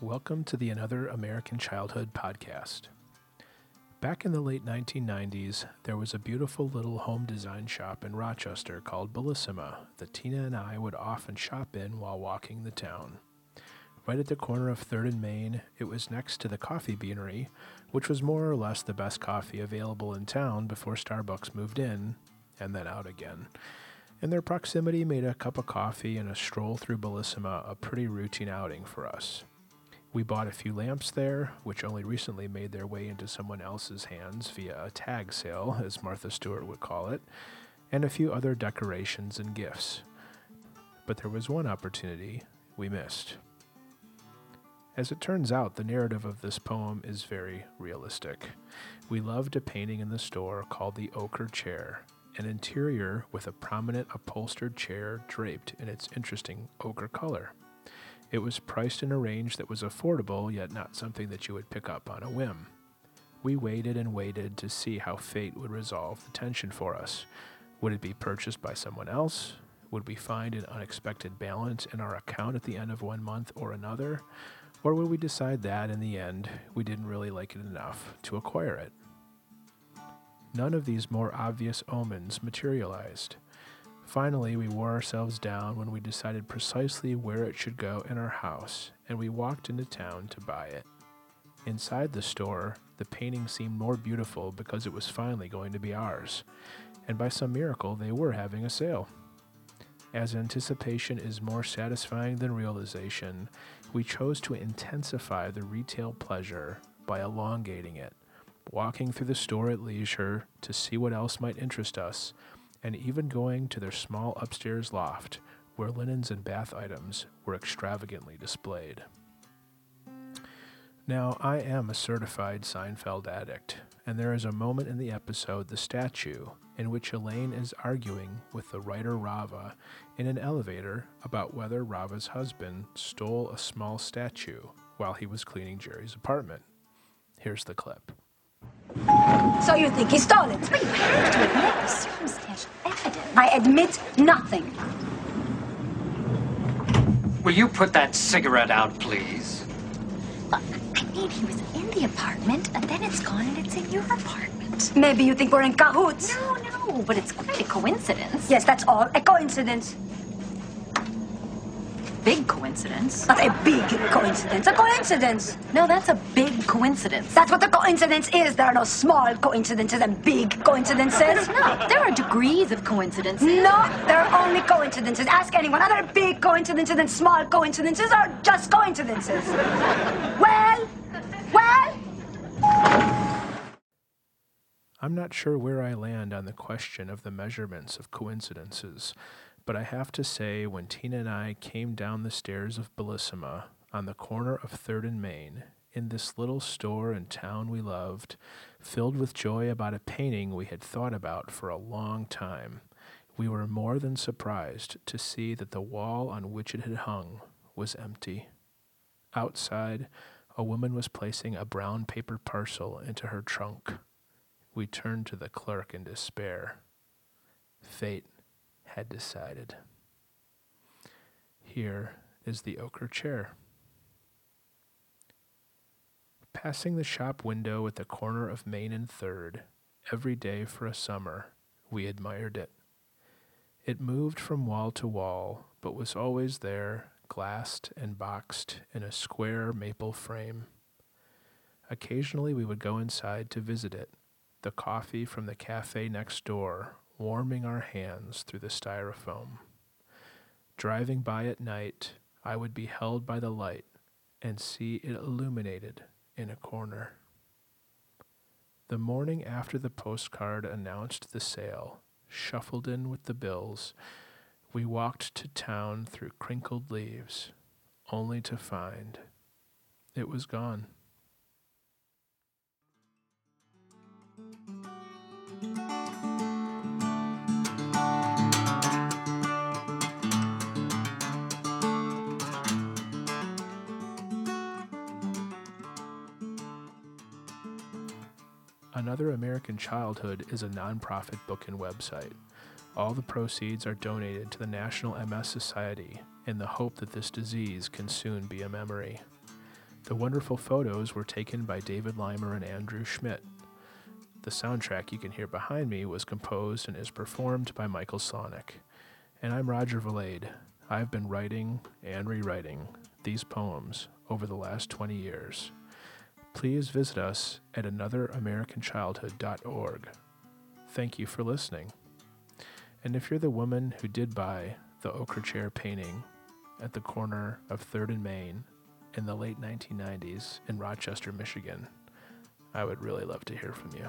Welcome to the Another American Childhood podcast. Back in the late 1990s, there was a beautiful little home design shop in Rochester called Bellissima that Tina and I would often shop in while walking the town. Right at the corner of 3rd and Main, it was next to the Coffee Beanery, which was more or less the best coffee available in town before Starbucks moved in and then out again. And their proximity made a cup of coffee and a stroll through Bellissima a pretty routine outing for us. We bought a few lamps there, which only recently made their way into someone else's hands via a tag sale, as Martha Stewart would call it, and a few other decorations and gifts. But there was one opportunity we missed. As it turns out, the narrative of this poem is very realistic. We loved a painting in the store called the Ochre Chair, an interior with a prominent upholstered chair draped in its interesting ochre color. It was priced in a range that was affordable, yet not something that you would pick up on a whim. We waited and waited to see how fate would resolve the tension for us. Would it be purchased by someone else? Would we find an unexpected balance in our account at the end of one month or another? Or would we decide that, in the end, we didn't really like it enough to acquire it? None of these more obvious omens materialized. Finally, we wore ourselves down when we decided precisely where it should go in our house, and we walked into town to buy it. Inside the store, the painting seemed more beautiful because it was finally going to be ours, and by some miracle, they were having a sale. As anticipation is more satisfying than realization, we chose to intensify the retail pleasure by elongating it, walking through the store at leisure to see what else might interest us and even going to their small upstairs loft where linens and bath items were extravagantly displayed. Now, I am a certified Seinfeld addict, and there is a moment in the episode The Statue in which Elaine is arguing with the writer Rava in an elevator about whether Rava's husband stole a small statue while he was cleaning Jerry's apartment. Here's the clip. So you think he stole it? But you have to admit the circumstantial evidence. I admit nothing. Will you put that cigarette out, please? Look, I mean, he was in the apartment, and then it's gone, and it's in your apartment. Maybe you think we're in cahoots. No, no, but it's quite a coincidence. Yes, that's all. A coincidence. Big coincidence. Not a big coincidence. A coincidence. No, that's a big coincidence. That's what a coincidence is. There are no small coincidences and big coincidences. It's not. There are degrees of coincidence. No, there are only coincidences. Ask anyone. Are there big coincidences and small coincidences or just coincidences? well, well. I'm not sure where I land on the question of the measurements of coincidences, but I have to say, when Tina and I came down the stairs of Bellissima on the corner of 3rd and Main, in this little store in town we loved, filled with joy about a painting we had thought about for a long time, we were more than surprised to see that the wall on which it had hung was empty. Outside, a woman was placing a brown paper parcel into her trunk. We turned to the clerk in despair. Fate had decided. Here is the ochre chair. Passing the shop window at the corner of Main and Third, every day for a summer, we admired it. It moved from wall to wall, but was always there, glassed and boxed in a square maple frame. Occasionally we would go inside to visit it, the coffee from the cafe next door warming our hands through the styrofoam. Driving by at night, I would be held by the light and see it illuminated in a corner. The morning after the postcard announced the sale, shuffled in with the bills, we walked to town through crinkled leaves, only to find it was gone. Another American Childhood is a nonprofit book and website. All the proceeds are donated to the National MS Society in the hope that this disease can soon be a memory. The wonderful photos were taken by David Leimer and Andrew Schmidt. The soundtrack you can hear behind me was composed and is performed by Michael Sonic. And I'm Roger Valade. I've been writing and rewriting these poems over the last 20 years. Please visit us at anotheramericanchildhood.org. Thank you for listening. And if you're the woman who did buy the ochre chair painting at the corner of 3rd and Main in the late 1990s in Rochester, Michigan, I would really love to hear from you.